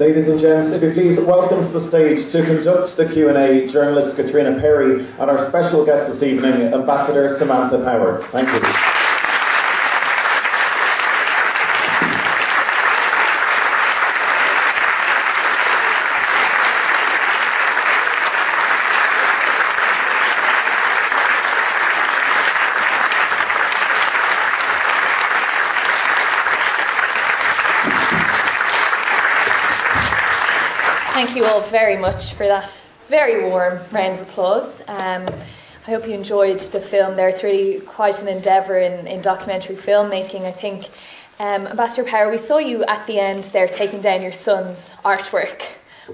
Ladies and gents, if you please welcome to the stage to conduct the Q&A journalist Katrina Perry and our special guest this evening, Ambassador Samantha Power. Thank you. You all very much for that very warm round of applause. Um, I hope you enjoyed the film there. It's really quite an endeavour in, in documentary filmmaking, I think. Um, Ambassador Power, we saw you at the end there taking down your son's artwork.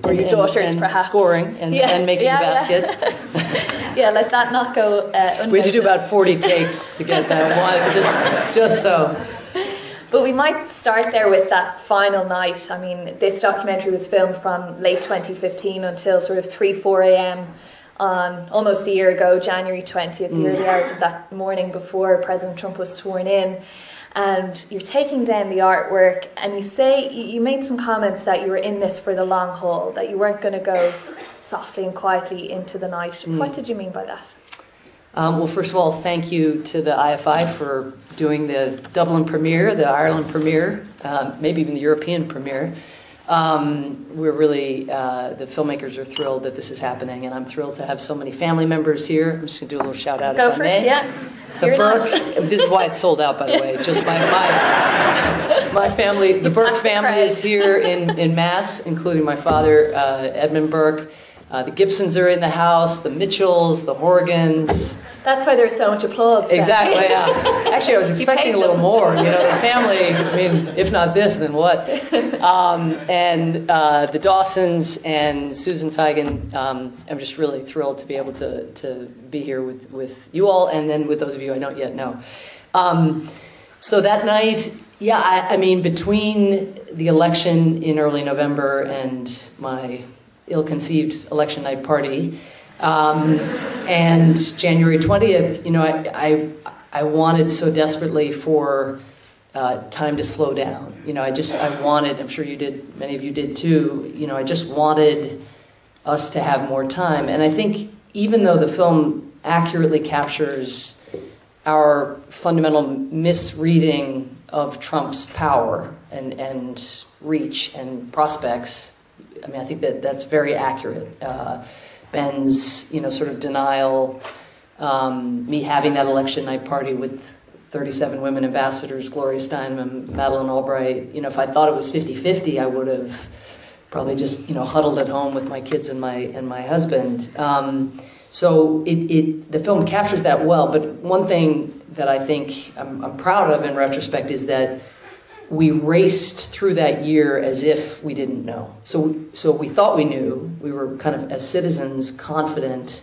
Or your daughter's, and perhaps. Scoring and, yeah. and making yeah, a basket. Yeah. yeah, let that not go uh, We had to do about 40 takes to get that one, just, just so. But we might start there with that final night. I mean, this documentary was filmed from late 2015 until sort of 3, 4 a.m. on almost a year ago, January 20th, the mm. early hours of that morning before President Trump was sworn in. And you're taking down the artwork, and you say you made some comments that you were in this for the long haul, that you weren't going to go softly and quietly into the night. Mm. What did you mean by that? Um, well, first of all, thank you to the IFI for doing the Dublin premiere, the Ireland premiere, um, maybe even the European premiere. Um, we're really, uh, the filmmakers are thrilled that this is happening, and I'm thrilled to have so many family members here. I'm just going to do a little shout out Go first, may. yeah. So Burke, this is why it's sold out, by the way. Just my my, my family, the Burke family is here in, in Mass, including my father, uh, Edmund Burke. Uh, the Gibsons are in the house, the Mitchells, the Horgans. That's why there's so much applause. Exactly, yeah. Actually, I was expecting a little more. You know, the family, I mean, if not this, then what? Um, and uh, the Dawsons and Susan Teigen, um, I'm just really thrilled to be able to, to be here with, with you all and then with those of you I don't yet know. Um, so that night, yeah, I, I mean, between the election in early November and my ill-conceived election night party. Um, and January 20th, you know, I, I, I wanted so desperately for uh, time to slow down. You know, I just, I wanted, I'm sure you did, many of you did too, you know, I just wanted us to have more time. And I think even though the film accurately captures our fundamental misreading of Trump's power and, and reach and prospects, I mean, I think that that's very accurate. Uh, Ben's, you know, sort of denial, um, me having that election night party with 37 women ambassadors, Gloria Steinem, Madeleine Albright. You know, if I thought it was 50-50, I would have probably just, you know, huddled at home with my kids and my and my husband. Um, so it, it, the film captures that well. But one thing that I think I'm, I'm proud of in retrospect is that we raced through that year as if we didn't know. So, so we thought we knew. We were kind of, as citizens, confident.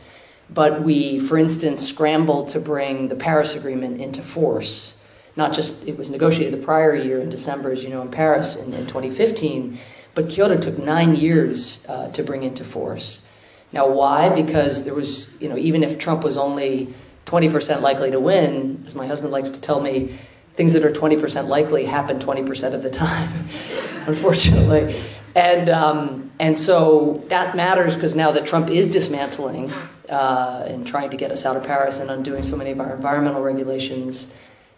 But we, for instance, scrambled to bring the Paris Agreement into force. Not just, it was negotiated the prior year in December, as you know, in Paris in, in 2015. But Kyoto took nine years uh, to bring into force. Now, why? Because there was, you know, even if Trump was only 20% likely to win, as my husband likes to tell me, things that are 20% likely happen 20% of the time, unfortunately. And, um, and so that matters because now that Trump is dismantling uh, and trying to get us out of Paris and undoing so many of our environmental regulations,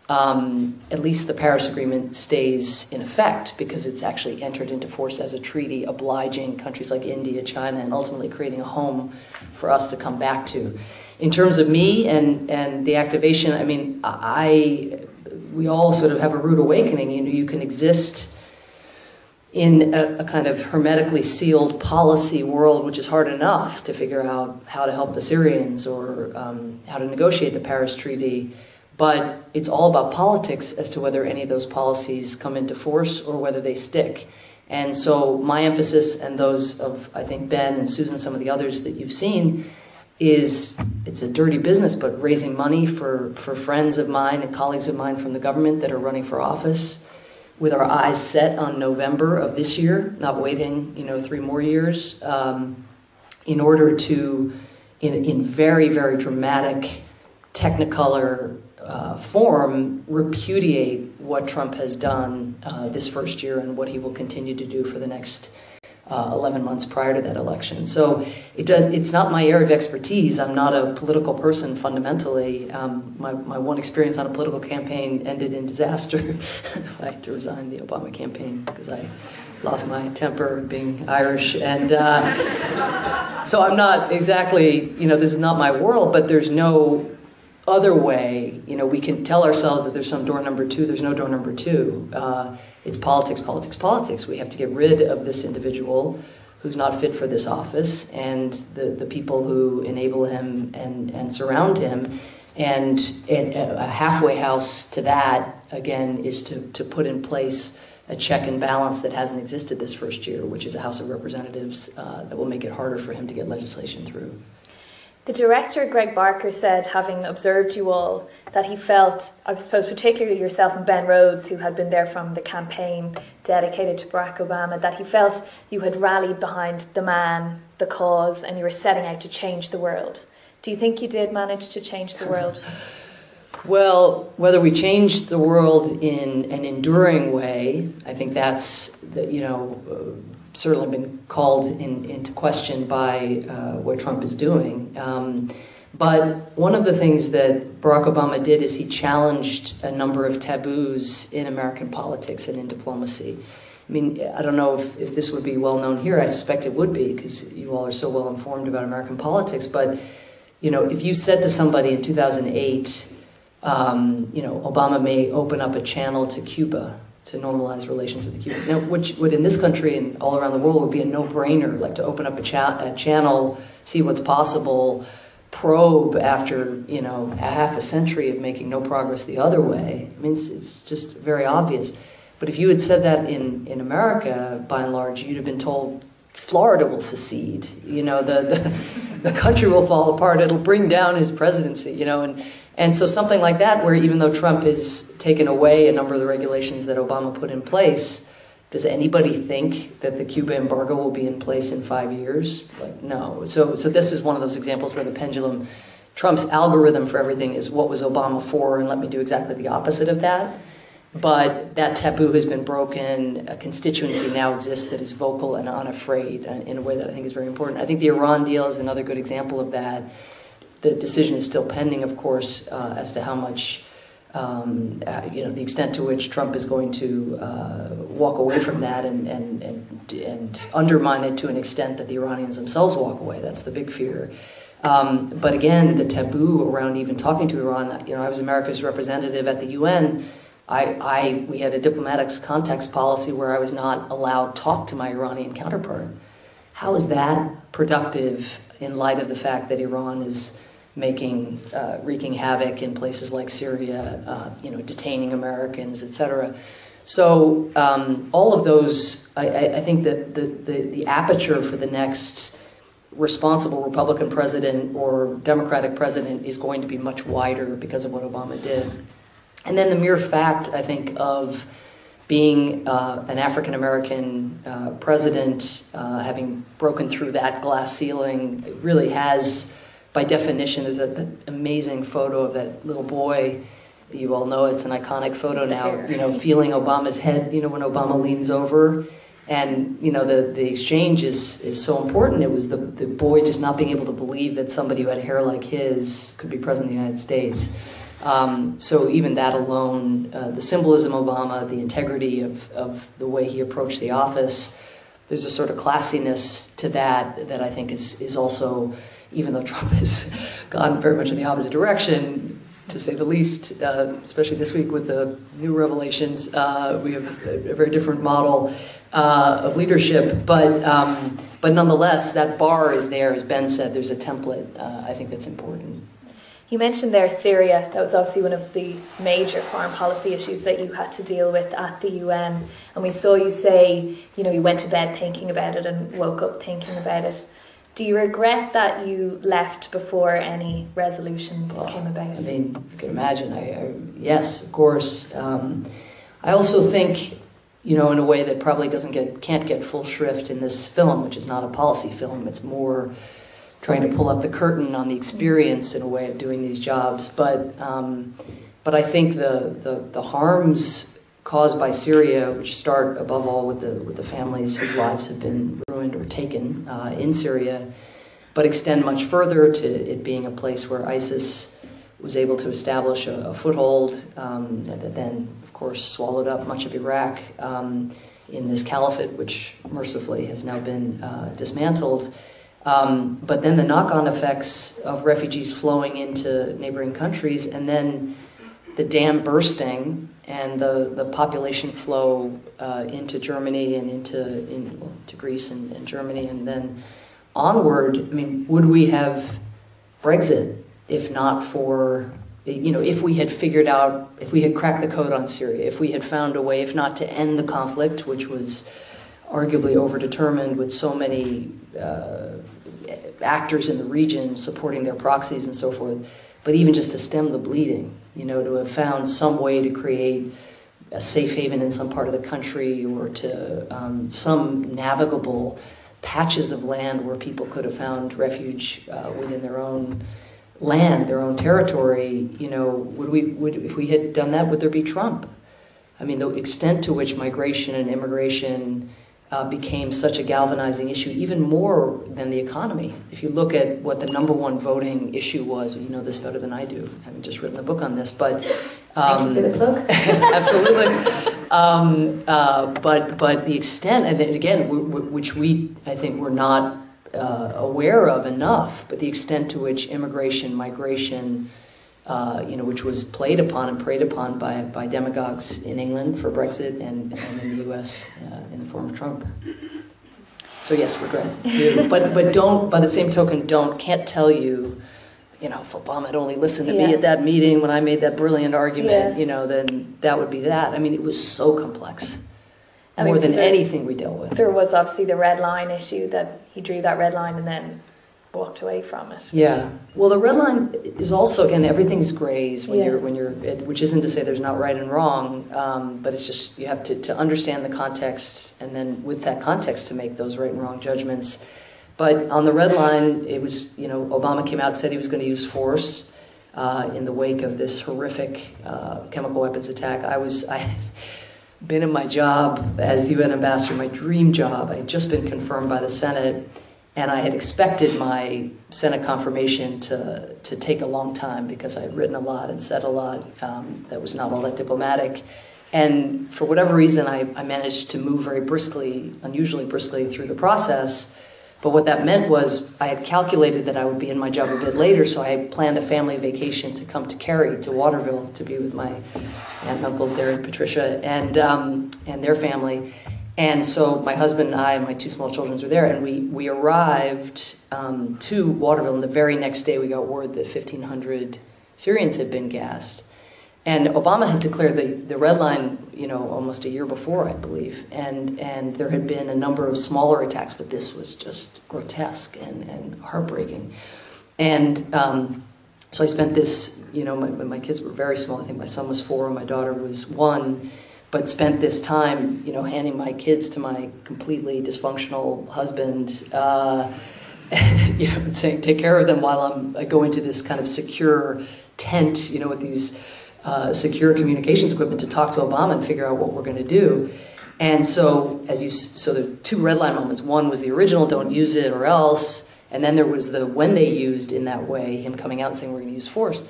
um, at least the Paris Agreement stays in effect because it's actually entered into force as a treaty obliging countries like India, China, and ultimately creating a home for us to come back to. In terms of me and, and the activation, I mean, I we all sort of have a rude awakening. You know, you can exist in a, a, kind of hermetically sealed policy world, which is hard enough to figure out how to help the Syrians or um, how to negotiate the Paris Treaty. But it's all about politics as to whether any of those policies come into force or whether they stick. And so my emphasis and those of, I think, Ben and Susan, some of the others that you've seen, is it's a dirty business, but raising money for, for friends of mine and colleagues of mine from the government that are running for office with our eyes set on November of this year, not waiting, you know, three more years, um, in order to, in, in very, very dramatic technicolor uh, form, repudiate what Trump has done uh, this first year and what he will continue to do for the next uh, 11 months prior to that election. So it does, it's not my area of expertise. I'm not a political person fundamentally. Um, my, my one experience on a political campaign ended in disaster. I had to resign the Obama campaign because I lost my temper being Irish. And uh, so I'm not exactly, you know, this is not my world, but there's no other way, you know, we can tell ourselves that there's some door number two, there's no door number two. Uh, it's politics, politics, politics. We have to get rid of this individual who's not fit for this office and the, the people who enable him and, and surround him. And, and a halfway house to that, again, is to, to put in place a check and balance that hasn't existed this first year, which is a House of Representatives uh, that will make it harder for him to get legislation through. The director, Greg Barker, said, having observed you all, that he felt, I suppose, particularly yourself and Ben Rhodes, who had been there from the campaign dedicated to Barack Obama, that he felt you had rallied behind the man, the cause, and you were setting out to change the world. Do you think you did manage to change the world? Well, whether we changed the world in an enduring way, I think that's, the, you know, certainly been called in, into question by uh, what Trump is doing. Um, but one of the things that Barack Obama did is he challenged a number of taboos in American politics and in diplomacy. I mean, I don't know if, if this would be well known here. I suspect it would be because you all are so well informed about American politics. But, you know, if you said to somebody in 2008, um, you know, Obama may open up a channel to Cuba to normalize relations with Cuba. Now, which would in this country and all around the world would be a no-brainer, like to open up a, cha a, channel, see what's possible, probe after you know a half a century of making no progress the other way. I mean, it's, it's just very obvious. But if you had said that in in America, by and large, you'd have been told Florida will secede. You know, the the, the country will fall apart. It'll bring down his presidency. You know, and and so something like that, where even though Trump has taken away a number of the regulations that Obama put in place, does anybody think that the Cuba embargo will be in place in five years? Like, no. So, so this is one of those examples where the pendulum, Trump's algorithm for everything is what was Obama for, and let me do exactly the opposite of that. But that taboo has been broken. A constituency now exists that is vocal and unafraid uh, in a way that I think is very important. I think the Iran deal is another good example of that the decision is still pending, of course, uh, as to how much, um, uh, you know, the extent to which Trump is going to uh, walk away from that and, and, and, and, undermine it to an extent that the Iranians themselves walk away. That's the big fear. Um, but again, the taboo around even talking to Iran, you know, I was America's representative at the UN. I, I, we had a diplomatic context policy where I was not allowed to talk to my Iranian counterpart. How is that productive in light of the fact that Iran is making, uh, wreaking havoc in places like Syria, uh, you know, detaining Americans, etc. So um, all of those, I, I think that the, the, the, aperture for the next responsible Republican president or Democratic president is going to be much wider because of what Obama did. And then the mere fact, I think, of being uh, an African American uh, president, uh, having broken through that glass ceiling, really has by definition, there's that, that amazing photo of that little boy. You all know it's an iconic photo now. You know, feeling Obama's head. You know, when Obama leans over, and you know the the exchange is is so important. It was the the boy just not being able to believe that somebody who had hair like his could be president of the United States. Um, so even that alone, uh, the symbolism of Obama, the integrity of, of the way he approached the office, there's a sort of classiness to that that I think is is also even though Trump has gone very much in the opposite direction, to say the least, uh, especially this week with the new revelations, uh, we have a, very different model uh, of leadership. But um, but nonetheless, that bar is there, as Ben said. There's a template. Uh, I think that's important. You mentioned there Syria. That was obviously one of the major foreign policy issues that you had to deal with at the UN. And we saw you say, you know, you went to bed thinking about it and woke up thinking about it. Do you regret that you left before any resolution well, came about? I mean, you can imagine. I, I yes, of course. Um, I also think, you know, in a way that probably doesn't get can't get full shrift in this film, which is not a policy film. It's more trying to pull up the curtain on the experience in a way of doing these jobs. But um, but I think the, the the harms caused by Syria, which start above all with the with the families whose lives have been ruined or taken uh, in Syria, but extend much further to it being a place where ISIS was able to establish a, a foothold um, that then, of course, swallowed up much of Iraq um, in this caliphate, which mercifully has now been uh, dismantled. Um, but then the knock on effects of refugees flowing into neighboring countries, and then the dam bursting and the, the population flow uh, into Germany and into, in, to Greece and, and Germany, and then onward. I mean, would we have Brexit if not for you know, if we had figured out, if we had cracked the code on Syria, if we had found a way, if not to end the conflict, which was arguably overdetermined with so many uh, actors in the region supporting their proxies and so forth, but even just to stem the bleeding, you know, to have found some way to create a safe haven in some part of the country or to um, some navigable patches of land where people could have found refuge uh, within their own land, their own territory, you know, would we, would, if we had done that, would there be Trump? I mean, the extent to which migration and immigration uh, became such a galvanizing issue, even more than the economy. If you look at what the number one voting issue was, you know this better than I do, having just written a book on this, but. Um, Thank you for the plug. absolutely. Um, uh, but, but the extent, and again, which we, I think, were not uh, aware of enough, but the extent to which immigration, migration, uh, you know, which was played upon and preyed upon by, by demagogues in England for Brexit and, and in the U.S. Uh, of Trump. So yes, regret, do. but but don't. By the same token, don't can't tell you, you know, if Obama had only listened to yeah. me at that meeting when I made that brilliant argument, yeah. you know, then that would be that. I mean, it was so complex. I more mean, than there, anything we dealt with. There was obviously the red line issue that he drew that red line and then walked away from it. Yeah. Well, the red line is also again everything's grays when yeah. you're when you're which isn't to say there's not right and wrong, um, but it's just you have to to understand the context and then with that context to make those right and wrong judgments. But on the red line, it was you know Obama came out said he was going to use force. Uh, in the wake of this horrific uh, chemical weapons attack, I was I been in my job as UN ambassador, my dream job. I had just been confirmed by the Senate, and I had expected my Senate confirmation to, to take a long time because I had written a lot and said a lot um, that was not all that diplomatic. And for whatever reason, I, I managed to move very briskly, unusually briskly, through the process. But what that meant was I had calculated that I would be in my job a bit later, so I planned a family vacation to come to Kerry, to Waterville, to be with my aunt and uncle Derek, Patricia, and um, and their family. And so my husband and I and my two small children were there, and we we arrived um, to Waterville, and the very next day we got word that 1,500 Syrians had been gassed. And Obama had declared the, the red line, you know, almost a year before, I believe. And, and there had been a number of smaller attacks, but this was just grotesque and, and heartbreaking. And um, so I spent this, you know, my, my kids were very small. I think my son was four, and my daughter was one, but spent this time, you know, handing my kids to my completely dysfunctional husband. Uh, you know, saying, take care of them while I'm, I go into this kind of secure tent, you know, with these uh, secure communications equipment to talk to Obama and figure out what we're going to do. And so, as you, so the two red line moments. One was the original, "Don't use it or else," and then there was the when they used in that way, him coming out saying we're going to use force.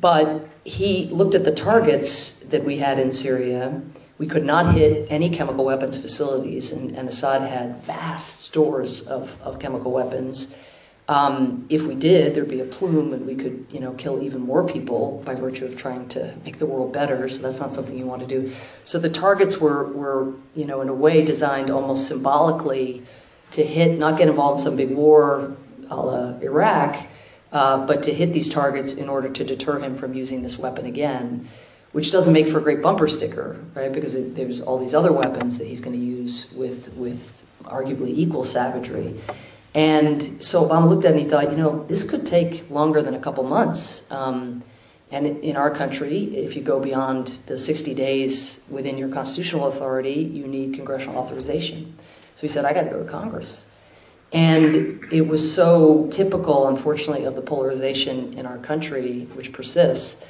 But he looked at the targets that we had in Syria. We could not hit any chemical weapons facilities, and, and Assad had vast stores of, of chemical weapons. Um, if we did, there'd be a plume, and we could, you know, kill even more people by virtue of trying to make the world better. So that's not something you want to do. So the targets were, were, you know, in a way designed almost symbolically to hit, not get involved in some big war, a la Iraq, uh, but to hit these targets in order to deter him from using this weapon again. Which doesn't make for a great bumper sticker, right? Because it, there's all these other weapons that he's going to use with with arguably equal savagery. And so Obama looked at it and he thought, you know, this could take longer than a couple months. Um, and in our country, if you go beyond the 60 days within your constitutional authority, you need congressional authorization. So he said, I got to go to Congress. And it was so typical, unfortunately, of the polarization in our country, which persists,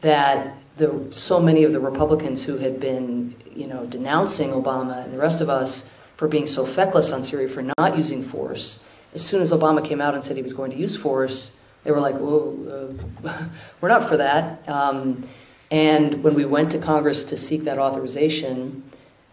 that the, so many of the Republicans who had been, you know, denouncing Obama and the rest of us for being so feckless on Syria, for not using force. As soon as Obama came out and said he was going to use force, they were like, "Whoa, uh, we're not for that." Um, and when we went to Congress to seek that authorization,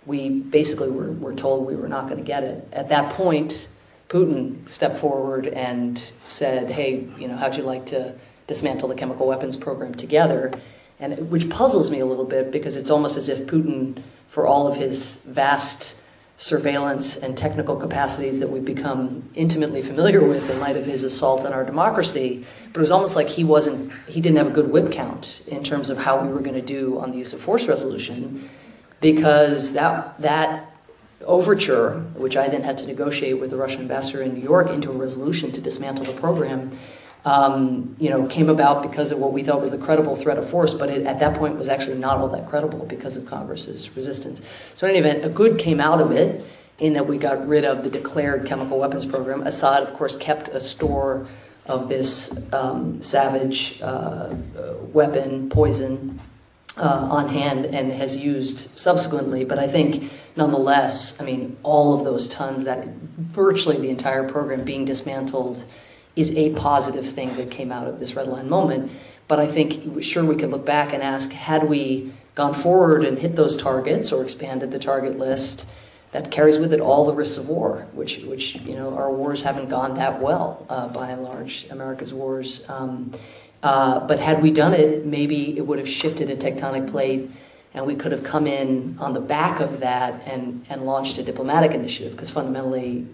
we basically were, were told we were not going to get it. At that point, Putin stepped forward and said, "Hey, you know, how'd you like to dismantle the chemical weapons program together?" And which puzzles me a little bit because it's almost as if Putin, for all of his vast surveillance and technical capacities that we've become intimately familiar with in light of his assault on our democracy, but it was almost like he wasn't, he didn't have a good whip count in terms of how we were going to do on the use of force resolution, because that that overture, which I then had to negotiate with the Russian ambassador in New York into a resolution to dismantle the program, um, you know, came about because of what we thought was the credible threat of force, but it, at that point was actually not all that credible because of Congress's resistance. So in any event, a good came out of it in that we got rid of the declared chemical weapons program. Assad, of course, kept a store of this um, savage uh, weapon, poison, uh, on hand and has used subsequently. But I think, nonetheless, I mean, all of those tons, that virtually the entire program being dismantled is a positive thing that came out of this red line moment. But I think, sure, we could look back and ask had we gone forward and hit those targets or expanded the target list, that carries with it all the risks of war, which, which you know, our wars haven't gone that well uh, by and large, America's wars. Um, uh, but had we done it, maybe it would have shifted a tectonic plate and we could have come in on the back of that and, and launched a diplomatic initiative because fundamentally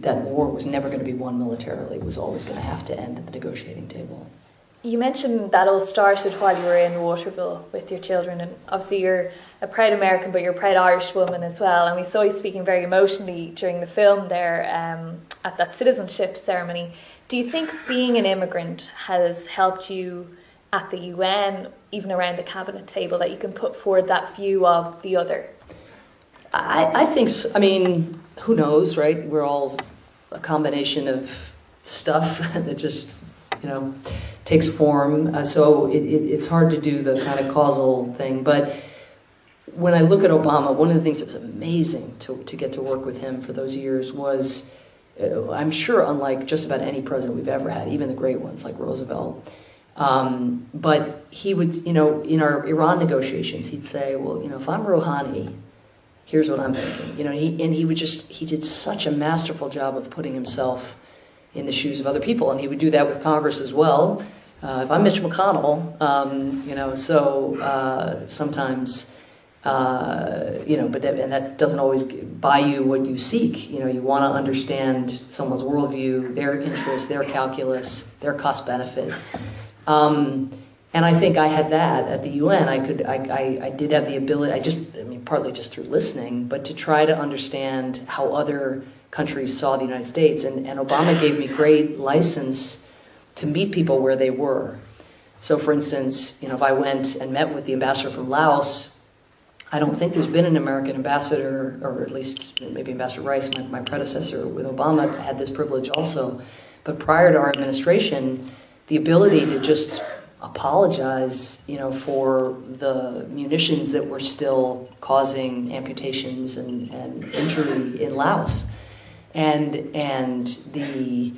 that war was never going to be won militarily. It was always going to have to end at the negotiating table. You mentioned that all started while you were in Waterville with your children, and obviously you're a proud American, but you're a proud Irish woman as well. And we saw you speaking very emotionally during the film there um, at that citizenship ceremony. Do you think being an immigrant has helped you at the UN, even around the cabinet table, that you can put forward that view of the other? I, I think, so. I mean, who knows, right? We're all a combination of stuff that just, you know, takes form. Uh, so it, it, it's hard to do the kind of causal thing. But when I look at Obama, one of the things that was amazing to, to get to work with him for those years was, I'm sure, unlike just about any president we've ever had, even the great ones like Roosevelt. Um, but he would, you know, in our Iran negotiations, he'd say, well, you know, if I'm Rouhani, here's what I'm thinking. You know, and he, and he would just, he did such a masterful job of putting himself in the shoes of other people. And he would do that with Congress as well. Uh, if I'm Mitch McConnell, um, you know, so uh, sometimes, uh, you know, but that, and that doesn't always buy you what you seek. You know, you want to understand someone's worldview, their interests, their calculus, their cost benefit. Um, and I think I had that at the UN. I could, I, I, I, did have the ability. I just, I mean, partly just through listening, but to try to understand how other countries saw the United States. And, and Obama gave me great license to meet people where they were. So, for instance, you know, if I went and met with the ambassador from Laos, I don't think there's been an American ambassador, or at least maybe Ambassador Rice, my, my predecessor with Obama, had this privilege also. But prior to our administration, the ability to just apologize, you know, for the munitions that were still causing amputations and, and injury in Laos, and and the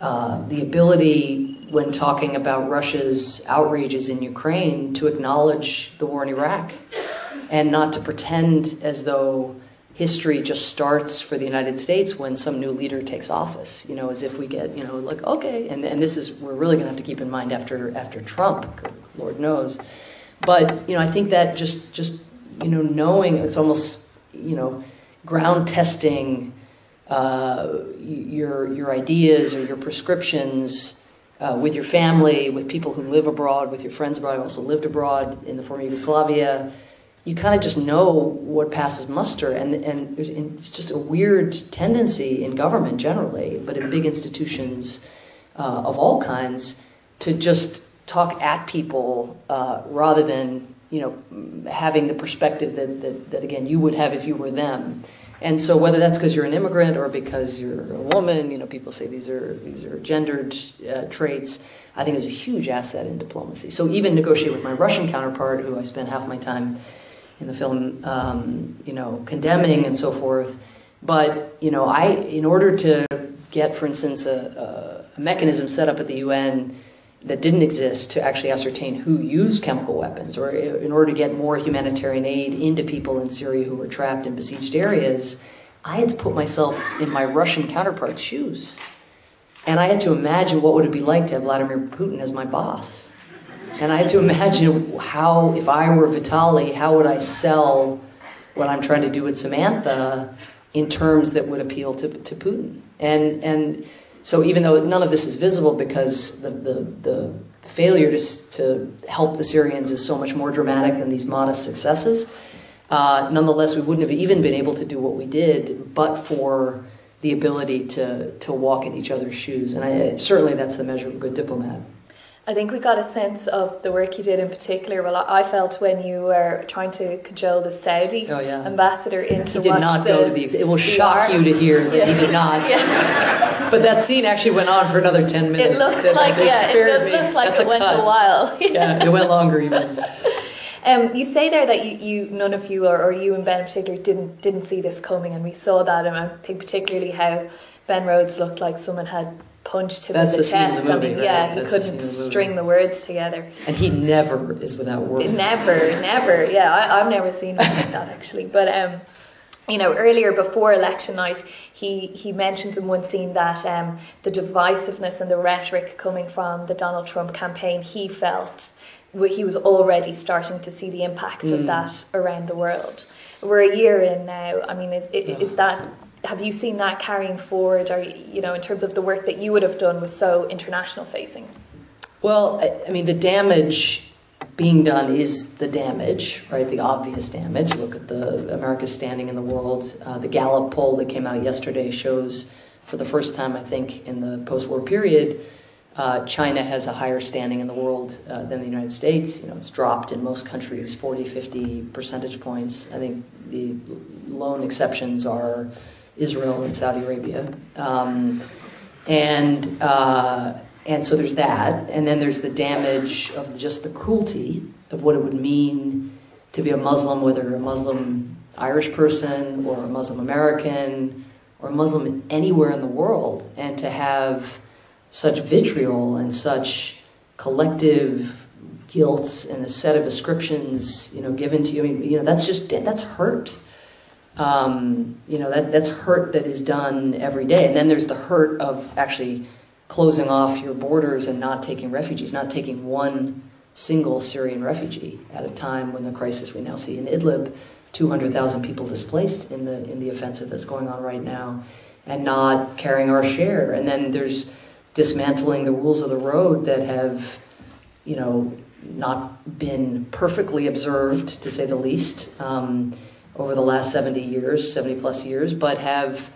uh, the ability when talking about Russia's outrages in Ukraine to acknowledge the war in Iraq, and not to pretend as though history just starts for the United States when some new leader takes office. You know, as if we get, you know, like okay, and and this is we're really going to have to keep in mind after after Trump, Lord knows. But you know, I think that just just you know knowing it's almost you know ground testing uh, your your ideas or your prescriptions. Uh, with your family, with people who live abroad, with your friends abroad. I've also lived abroad in the former Yugoslavia you kind of just know what passes muster. And, and it's just a weird tendency in government generally, but in big institutions uh, of all kinds, to just talk at people uh, rather than you know having the perspective that, that, that, again you would have if you were them. And so whether that's because you're an immigrant or because you're a woman, you know, people say these are these are gendered uh, traits. I think is a huge asset in diplomacy. So even negotiate with my Russian counterpart, who I spent half my time in the film, um, you know, condemning and so forth, But you know, I in order to get, for instance, a, a, mechanism set up at the UN that didn't exist to actually ascertain who used chemical weapons, or in order to get more humanitarian aid into people in Syria who were trapped in besieged areas, I had to put myself in my Russian counterpart's shoes. And I had to imagine what would it be like to have Vladimir Putin as my boss. And I had to imagine how, if I were Vitali, how would I sell what I'm trying to do with Samantha in terms that would appeal to, to Putin? And, and so even though none of this is visible because the, the, the failure to, to help the Syrians is so much more dramatic than these modest successes, uh, nonetheless, we wouldn't have even been able to do what we did but for the ability to, to walk in each other's shoes. And I, certainly that's the measure of a good diplomat. I think we got a sense of the work you did in particular. Well, I felt when you were trying to cajole the Saudi oh, yeah. ambassador into he did not the, go to the. It will shock you to hear that yeah. he did not. Yeah. But that scene actually went on for another ten minutes. It looks like yeah, it does me. look like That's it went cut. a while. Yeah, it went longer even. Um, you say there that you, you none of you or, or you and Ben in particular didn't didn't see this coming, and we saw that, and I think particularly how Ben Rhodes looked like someone had punched him That's in the the in the chest. I movie, mean, right? yeah, he That's the couldn't the string the words together. And he never is without words. Never, never. Yeah, I, I've never seen him like that actually. But um, you know, earlier before election night, he he mentions in one scene that um, the divisiveness and the rhetoric coming from the Donald Trump campaign, he felt he was already starting to see the impact of that around the world. We're a year in now. I mean, is is, is that have you seen that carrying forward, or you know, in terms of the work that you would have done was so international facing? Well, I, I mean, the damage being done is the damage, right? The obvious damage. Look at the America's standing in the world. Uh, the Gallup poll that came out yesterday shows, for the first time, I think, in the post-war period, uh, China has a higher standing in the world uh, than the United States. You know, it's dropped in most countries 40, 50 percentage points. I think the lone exceptions are Israel and Saudi Arabia. Um, and uh, and so there's that, and then there's the damage of just the cruelty of what it would mean to be a Muslim, whether a Muslim Irish person or a Muslim American or a Muslim anywhere in the world, and to have such vitriol and such collective guilt and a set of ascriptions, you know, given to you. I mean, you know, that's just that's hurt. Um, you know, that that's hurt that is done every day, and then there's the hurt of actually closing off your borders and not taking refugees, not taking one single Syrian refugee at a time when the crisis we now see in Idlib, 200,000 people displaced in the in the offensive that's going on right now, and not carrying our share. And then there's dismantling the rules of the road that have, you know, not been perfectly observed, to say the least, um, over the last 70 years, 70 plus years, but have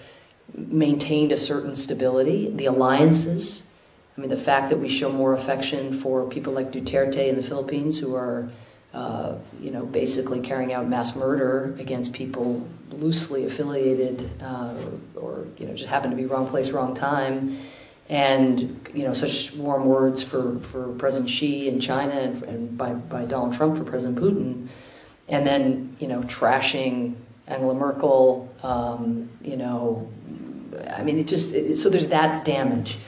maintained a certain stability. The alliances, I mean, the fact that we show more affection for people like Duterte in the Philippines, who are, uh, you know, basically carrying out mass murder against people loosely affiliated uh, or, you know, just happen to be wrong place, wrong time. And you know, such warm words for, for President Xi in China and, and by, by Donald Trump for President Putin, and then you know, trashing Angela Merkel. Um, you know, I mean, it just it, so there's that damage.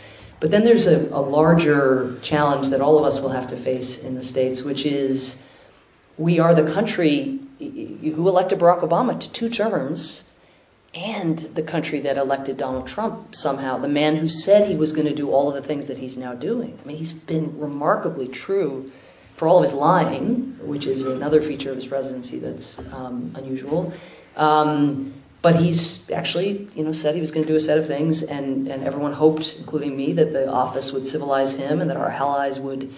But then there's a, a larger challenge that all of us will have to face in the states, which is we are the country who elected Barack Obama to two terms and the country that elected Donald Trump somehow, the man who said he was going to do all of the things that he's now doing. I mean, he's been remarkably true for all of his lying, which is another feature of his presidency that's um, unusual. Um, but he's actually, you know, said he was going to do a set of things, and, and everyone hoped, including me, that the office would civilize him and that our allies would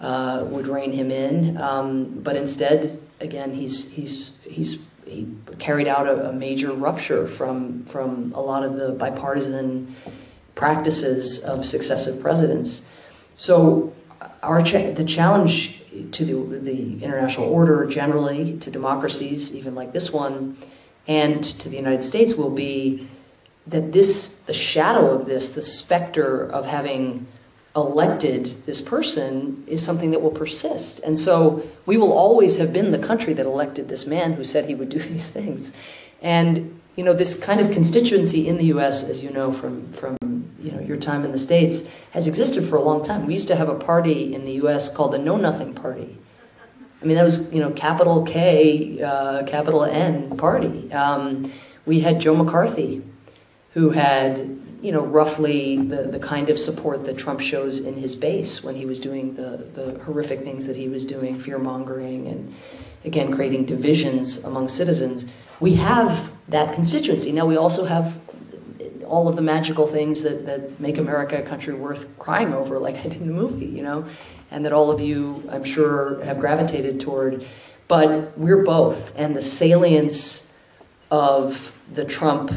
uh, would rein him in. Um, but instead, again, he's he's he's he carried out a, a, major rupture from from a lot of the bipartisan practices of successive presidents. So our cha- the challenge to the, the international order generally, to democracies even like this one, and to the United States will be that this the shadow of this, the specter of having elected this person is something that will persist. And so we will always have been the country that elected this man who said he would do these things. And you know, this kind of constituency in the U.S., as you know from from you know your time in the states, has existed for a long time. We used to have a party in the U.S. called the Know Nothing Party. I mean, that was you know capital K, uh, capital N party. Um, we had Joe McCarthy, who had you know roughly the, the kind of support that Trump shows in his base when he was doing the the horrific things that he was doing, fear mongering and again creating divisions among citizens we have that constituency. Now we also have all of the magical things that, that make America a country worth crying over, like I did in the movie, you know, and that all of you, I'm sure, have gravitated toward. But we're both, and the salience of the Trump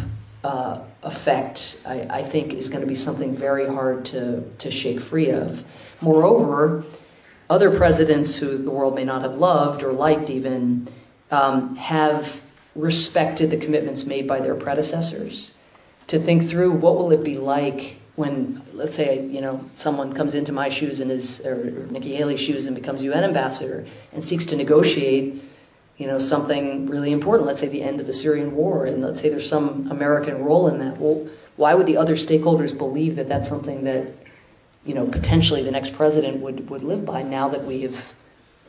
uh, effect, I, I, think, is going to be something very hard to, to shake free of. Moreover, other presidents who the world may not have loved or liked even um, have respected the commitments made by their predecessors to think through what will it be like when, let's say, you know, someone comes into my shoes and is, or Nikki Haley's shoes and becomes UN ambassador and seeks to negotiate, you know, something really important. Let's say the end of the Syrian war, and let's say there's some American role in that. Well, why would the other stakeholders believe that that's something that, you know, potentially the next president would would live by now that we have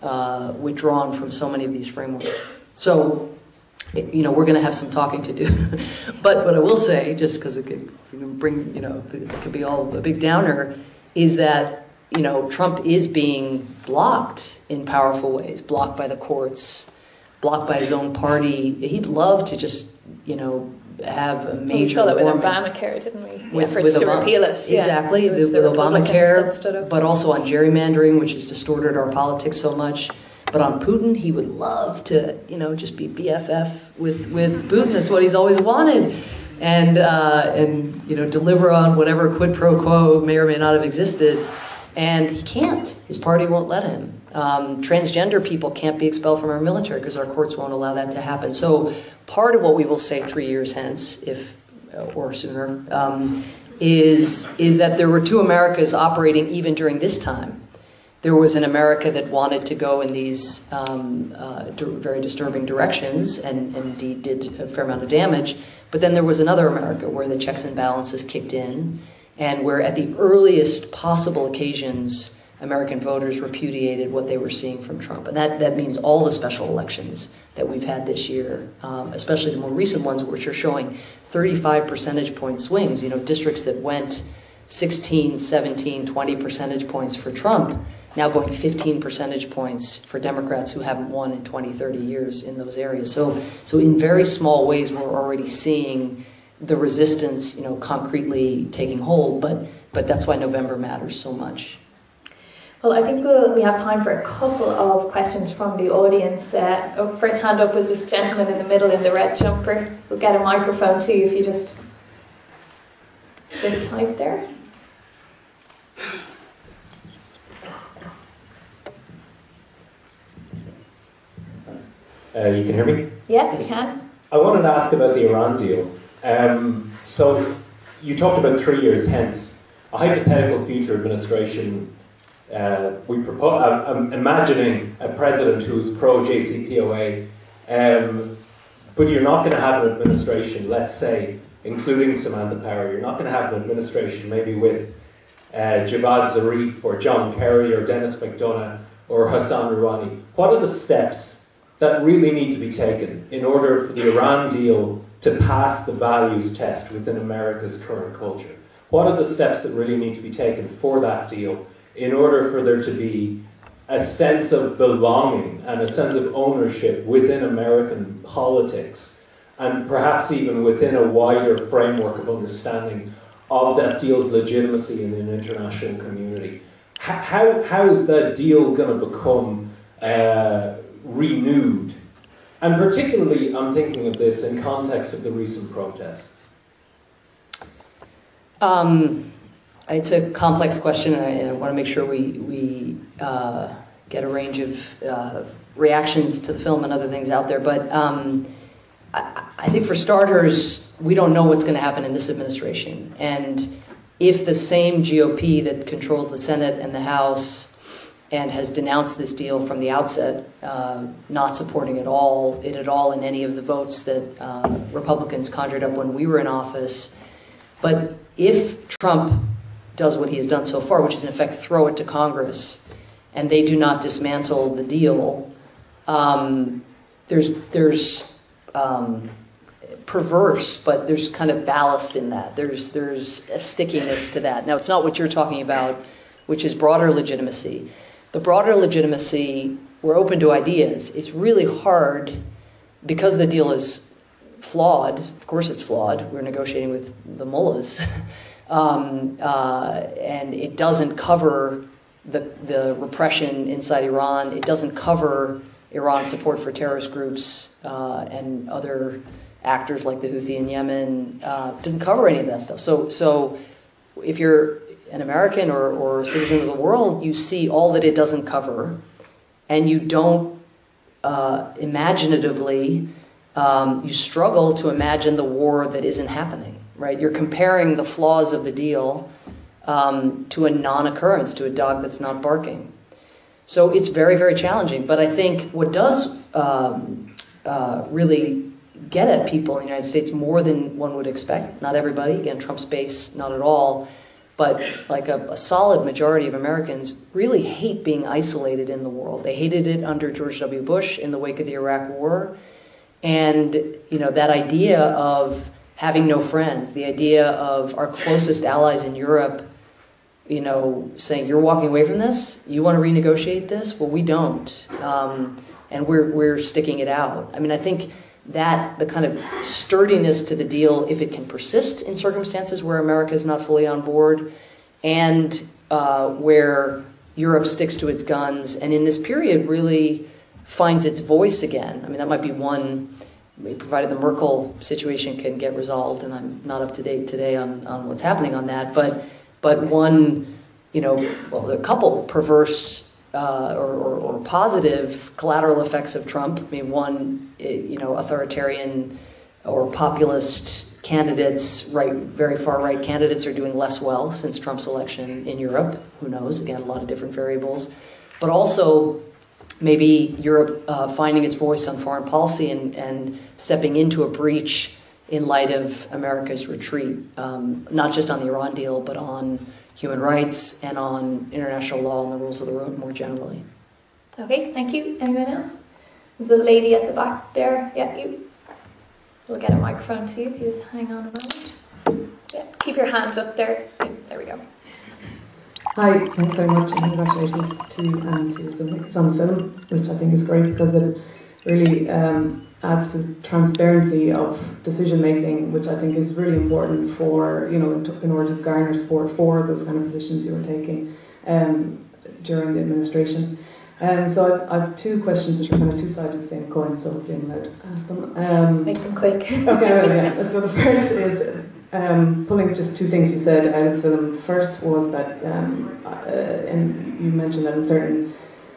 uh, withdrawn from so many of these frameworks? So you know, we're going to have some talking to do. but what I will say, just because it could you know, bring, you know, this could be all a big downer, is that, you know, Trump is being blocked in powerful ways, blocked by the courts, blocked by his own party. He'd love to just, you know, have a major. we saw that with. Obamacare, didn't we? The with, efforts with to Obama. repeal it. Exactly, yeah, the, it with Obamacare, but also on gerrymandering, which has distorted our politics so much. But on Putin, he would love to, you know, just be BFF with, with Putin. That's what he's always wanted. And, uh, and, you know, deliver on whatever quid pro quo may or may not have existed. And he can't. His party won't let him. Um, transgender people can't be expelled from our military because our courts won't allow that to happen. So part of what we will say three years hence, if or sooner, um, is is that there were two Americas operating even during this time there was an America that wanted to go in these um, uh, very disturbing directions and, indeed did a fair amount of damage. But then there was another America where the checks and balances kicked in and where at the earliest possible occasions, American voters repudiated what they were seeing from Trump. And that, that means all the special elections that we've had this year, um, especially the more recent ones, which are showing 35 percentage point swings, you know, districts that went 16, 17, 20 percentage points for Trump now going 15 percentage points for Democrats who haven't won in 20, 30 years in those areas. So, so in very small ways, we're already seeing the resistance, you know, concretely taking hold. But, but that's why November matters so much. Well, I think we'll, we have time for a couple of questions from the audience. Uh, oh, first hand up was this gentleman in the middle in the red jumper. We'll get a microphone to if you just sit tight there. Uh, you can hear me? Yes, you can. I wanted to ask about the Iran deal. Um, so, you talked about three years hence. A hypothetical future administration. Uh, we propose. I'm imagining a president who's pro JCPOA, um, but you're not going to have an administration. Let's say, including Samantha Power, you're not going to have an administration maybe with uh, Javad Zarif or John Kerry or Denis McDonough or Hassan Rouhani. What are the steps that really need to be taken in order for the Iran deal to pass the values test within America's current culture? What are the steps that really need to be taken for that deal in order for there to be a sense of belonging and a sense of ownership within American politics and perhaps even within a wider framework of understanding of that deal's legitimacy in an international community? How, how is that deal going to become uh, renewed. And particularly, I'm thinking of this in context of the recent protests. Um, it's a complex question, and I, want to make sure we, we uh, get a range of uh, reactions to the film and other things out there. But um, I, I think for starters, we don't know what's going to happen in this administration. And if the same GOP that controls the Senate and the House and has denounced this deal from the outset, uh, not supporting it all, it at all in any of the votes that uh, Republicans conjured up when we were in office. But if Trump does what he has done so far, which is in effect throw it to Congress, and they do not dismantle the deal, um, there's there's um, perverse, but there's kind of ballast in that. There's there's a stickiness to that. Now, it's not what you're talking about, which is broader legitimacy. The broader legitimacy, we're open to ideas. It's really hard because the deal is flawed. Of course, it's flawed. We're negotiating with the mullahs, um, uh, and it doesn't cover the the repression inside Iran. It doesn't cover Iran's support for terrorist groups uh, and other actors like the Houthi in Yemen. Uh, doesn't cover any of that stuff. So, so if you're an American or, or citizen of the world, you see all that it doesn't cover, and you don't uh, imaginatively, um, you struggle to imagine the war that isn't happening, right? You're comparing the flaws of the deal um, to a non occurrence, to a dog that's not barking. So it's very, very challenging. But I think what does um, uh, really get at people in the United States more than one would expect, not everybody, again, Trump's base, not at all, but like a, a, solid majority of Americans really hate being isolated in the world. They hated it under George W. Bush in the wake of the Iraq War. And, you know, that idea of having no friends, the idea of our closest allies in Europe you know, saying you're walking away from this, you want to renegotiate this. Well, we don't, um, and we're we're sticking it out. I mean, I think that the kind of sturdiness to the deal, if it can persist in circumstances where America is not fully on board, and uh, where Europe sticks to its guns, and in this period really finds its voice again. I mean, that might be one. Provided the Merkel situation can get resolved, and I'm not up to date today on, on what's happening on that, but but one, you know, well, a couple perverse uh, or, or, or, positive collateral effects of Trump. I mean, one, you know, authoritarian or populist candidates, right, very far right candidates are doing less well since Trump's election in Europe. Who knows? Again, a lot of different variables. But also, maybe Europe uh, finding its voice on foreign policy and, and stepping into a breach in light of America's retreat, um, not just on the Iran deal, but on human rights and on international law and the rules of the road more generally. Okay, thank you. Anyone else? There's a lady at the back there. Yeah, you. We'll get a microphone to you if you just hang on a moment. Yeah, keep your hand up there. There we go. Hi, thanks very much and congratulations to and to the filmmakers on the film, which I think is great because it really um, adds to transparency of decision making, which I think is really important for you know in, in order to garner support for those kind of positions you were taking um, during the administration. Um, so I, I, have two questions which are kind of two sides of the same coin. So hopefully I'm allowed to ask them. Um, Make them quick. okay. Well, yeah. So the first is um, pulling just two things you said out of film. First was that, um, uh, and you mentioned that in certain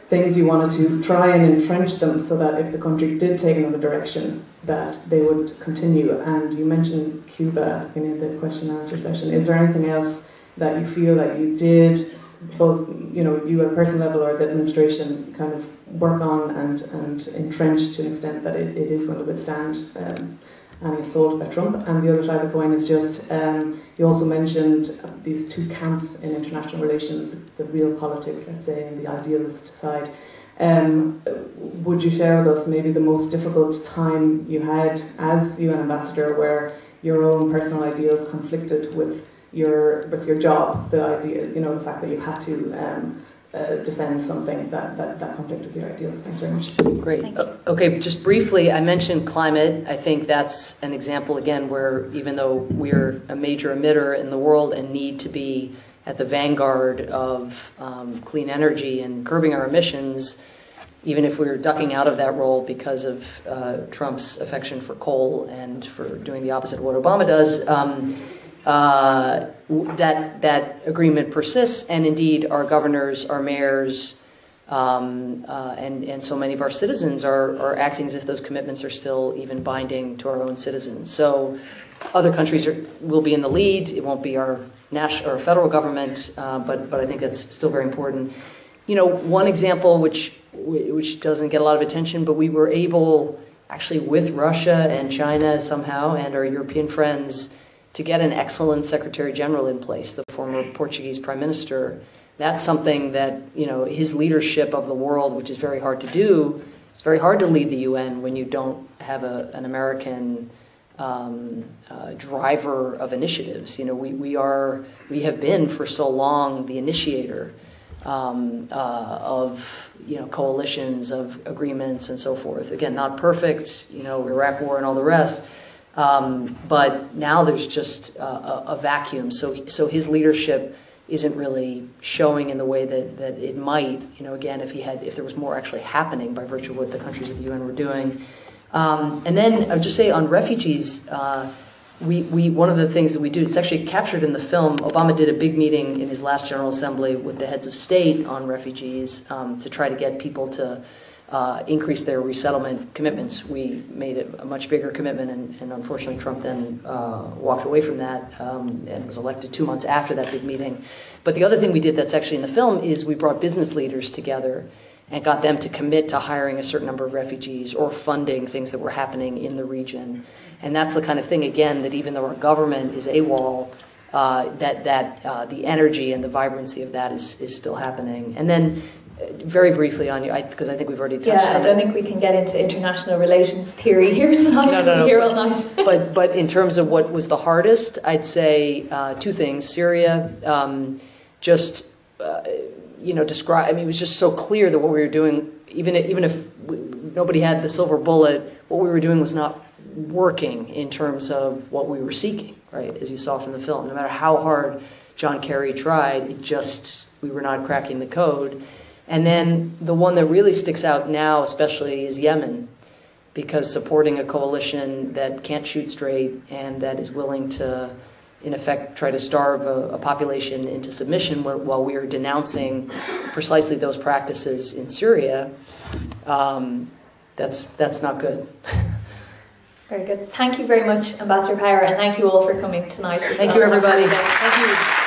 things you wanted to try and entrench them so that if the country did take another direction, that they would continue. And you mentioned Cuba in the question and answer session. Is there anything else that you feel that you did, both you know you at a personal level or the administration, kind of work on and and entrench to an extent that it, it is going to withstand? Um, any assault by Trump. And the other side of the coin is just um, you also mentioned these two camps in international relations, the, the real politics, let's say, and the idealist side. Um, would you share with us maybe the most difficult time you had as UN ambassador, where your own personal ideals conflicted with your with your job, the idea, you know, the fact that you had to um, uh, defend something that, that, that conflict with your ideals. Thanks very much. Great. Okay, just briefly, I mentioned climate. I think that's an example, again, where even though we're a major emitter in the world and need to be at the vanguard of um, clean energy and curbing our emissions, even if we're ducking out of that role because of uh, Trump's affection for coal and for doing the opposite of what Obama does. Um, uh, that that agreement persists, and indeed our governors, our mayors, um, uh, and and so many of our citizens are are acting as if those commitments are still even binding to our own citizens. So other countries are, will be in the lead. It won't be our national or federal government, uh, but but I think that's still very important. you know, one example which which doesn't get a lot of attention, but we were able, actually with Russia and China somehow, and our European friends, to get an excellent Secretary General in place, the former Portuguese Prime Minister. That's something that you know his leadership of the world, which is very hard to do. It's very hard to lead the UN when you don't have a, an American um, uh, driver of initiatives. You know, we, we are we have been for so long the initiator um, uh, of you know coalitions of agreements and so forth. Again, not perfect. You know, Iraq War and all the rest. Um, but now there's just a, a, a vacuum. So so his leadership isn't really showing in the way that, that it might. You know, again, if he had if there was more actually happening by virtue of what the countries of the UN were doing. Um, and then I would just say on refugees, uh, we, we, one of the things that we do, it's actually captured in the film. Obama did a big meeting in his last General Assembly with the heads of state on refugees um, to try to get people to uh, increase their resettlement commitments. We made a, a much bigger commitment, and, and, unfortunately, Trump then uh, walked away from that um, and was elected two months after that big meeting. But the other thing we did that's actually in the film is we brought business leaders together and got them to commit to hiring a certain number of refugees or funding things that were happening in the region. And that's the kind of thing, again, that even though our government is AWOL, uh, that, that uh, the energy and the vibrancy of that is, is still happening. And then, very briefly on you, because I, I, think we've already touched yeah, on I don't it. think we can get into international relations theory here tonight. No, no, no. Here all night. but, but in terms of what was the hardest, I'd say uh, two things. Syria, um, just uh, you know, describe. I mean, it was just so clear that what we were doing, even if, even if we, nobody had the silver bullet, what we were doing was not working in terms of what we were seeking. Right, as you saw from the film, no matter how hard John Kerry tried, it just we were not cracking the code. And then the one that really sticks out now, especially, is Yemen, because supporting a coalition that can't shoot straight and that is willing to in effect, try to starve a, a population into submission while we are denouncing precisely those practices in Syria, um, that's, that's not good. Very good. Thank you very much, Ambassador Power, and thank you all for coming tonight. Thank you, everybody. Thank you.